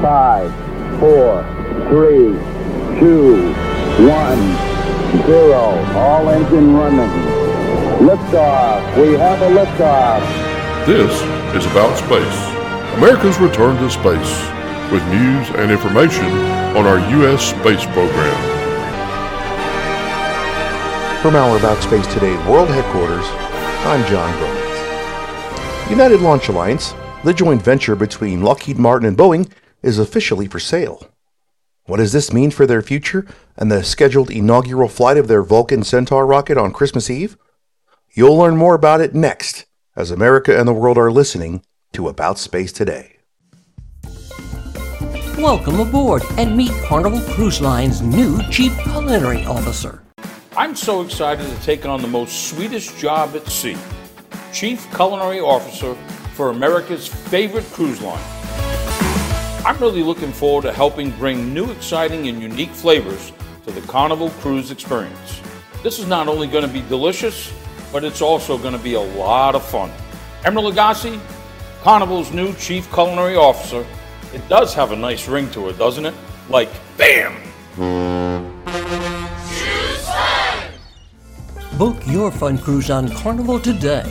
Five, four, three, two, one, zero. All engine running. Liftoff. We have a liftoff. This is About Space, America's return to space, with news and information on our U.S. space program. From our About Space Today World Headquarters, I'm John Gomez. United Launch Alliance, the joint venture between Lockheed Martin and Boeing, is officially for sale. What does this mean for their future and the scheduled inaugural flight of their Vulcan Centaur rocket on Christmas Eve? You'll learn more about it next as America and the world are listening to About Space Today. Welcome aboard and meet Carnival Cruise Line's new Chief Culinary Officer. I'm so excited to take on the most sweetest job at sea Chief Culinary Officer for America's favorite cruise line. I'm really looking forward to helping bring new, exciting, and unique flavors to the Carnival Cruise experience. This is not only going to be delicious, but it's also going to be a lot of fun. Emeril Lagasse, Carnival's new Chief Culinary Officer. It does have a nice ring to it, doesn't it? Like, BAM! Book your fun cruise on Carnival today.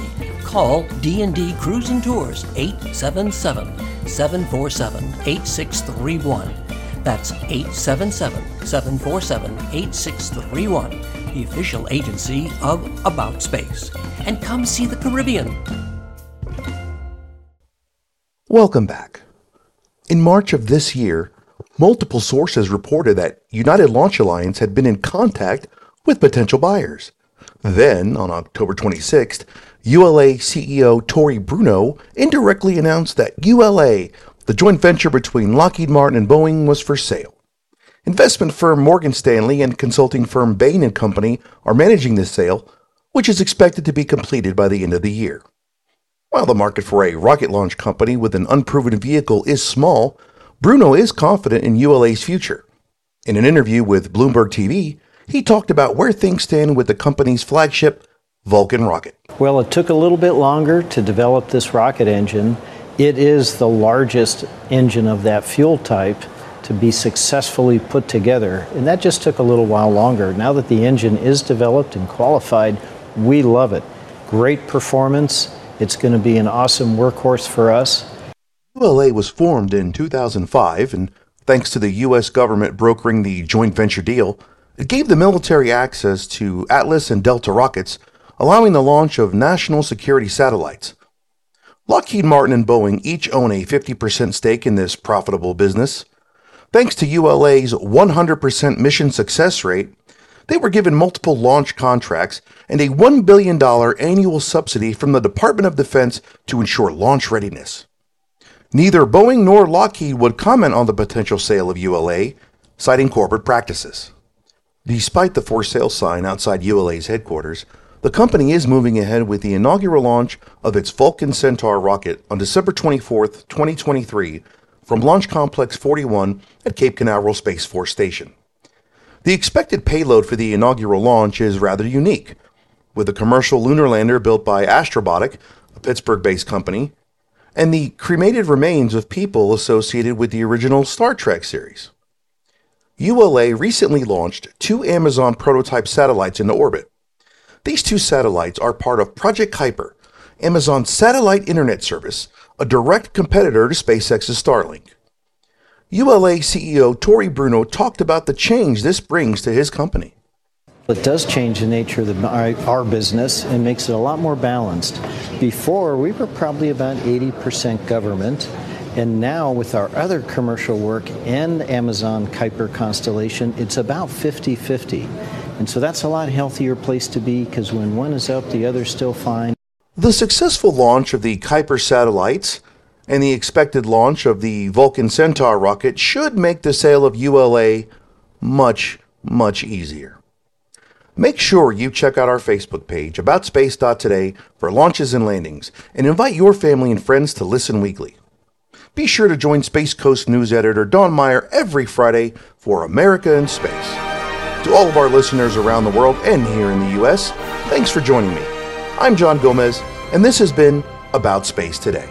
Call D&D Cruise and Tours 877-747-8631. That's 877-747-8631, the official agency of About Space. And come see the Caribbean. Welcome back. In March of this year, multiple sources reported that United Launch Alliance had been in contact with potential buyers. Then, on October 26th, ULA CEO Tory Bruno indirectly announced that ULA, the joint venture between Lockheed Martin and Boeing, was for sale. Investment firm Morgan Stanley and consulting firm Bain & Company are managing this sale, which is expected to be completed by the end of the year. While the market for a rocket launch company with an unproven vehicle is small, Bruno is confident in ULA's future. In an interview with Bloomberg TV, he talked about where things stand with the company's flagship Vulcan rocket. Well, it took a little bit longer to develop this rocket engine. It is the largest engine of that fuel type to be successfully put together, and that just took a little while longer. Now that the engine is developed and qualified, we love it. Great performance. It's going to be an awesome workhorse for us. ULA was formed in 2005, and thanks to the U.S. government brokering the joint venture deal, it gave the military access to Atlas and Delta rockets, allowing the launch of national security satellites. Lockheed Martin and Boeing each own a 50% stake in this profitable business. Thanks to ULA's 100% mission success rate, they were given multiple launch contracts and a $1 billion annual subsidy from the Department of Defense to ensure launch readiness. Neither Boeing nor Lockheed would comment on the potential sale of ULA, citing corporate practices. Despite the for sale sign outside ULA's headquarters, the company is moving ahead with the inaugural launch of its Vulcan Centaur rocket on December 24, 2023, from Launch Complex 41 at Cape Canaveral Space Force Station. The expected payload for the inaugural launch is rather unique, with a commercial lunar lander built by Astrobotic, a Pittsburgh based company, and the cremated remains of people associated with the original Star Trek series. ULA recently launched two Amazon prototype satellites into orbit. These two satellites are part of Project Kuiper, Amazon's satellite internet service, a direct competitor to SpaceX's Starlink. ULA CEO Tory Bruno talked about the change this brings to his company. It does change the nature of the, our, our, business and makes it a lot more balanced. Before, we were probably about 80% government and now, with our other commercial work and Amazon Kuiper constellation, it's about 50 50. And so that's a lot healthier place to be because when one is up, the other's still fine. The successful launch of the Kuiper satellites and the expected launch of the Vulcan Centaur rocket should make the sale of ULA much, much easier. Make sure you check out our Facebook page, about aboutspace.today, for launches and landings, and invite your family and friends to listen weekly. Be sure to join Space Coast news editor Don Meyer every Friday for America in Space. To all of our listeners around the world and here in the U.S., thanks for joining me. I'm John Gomez, and this has been About Space Today.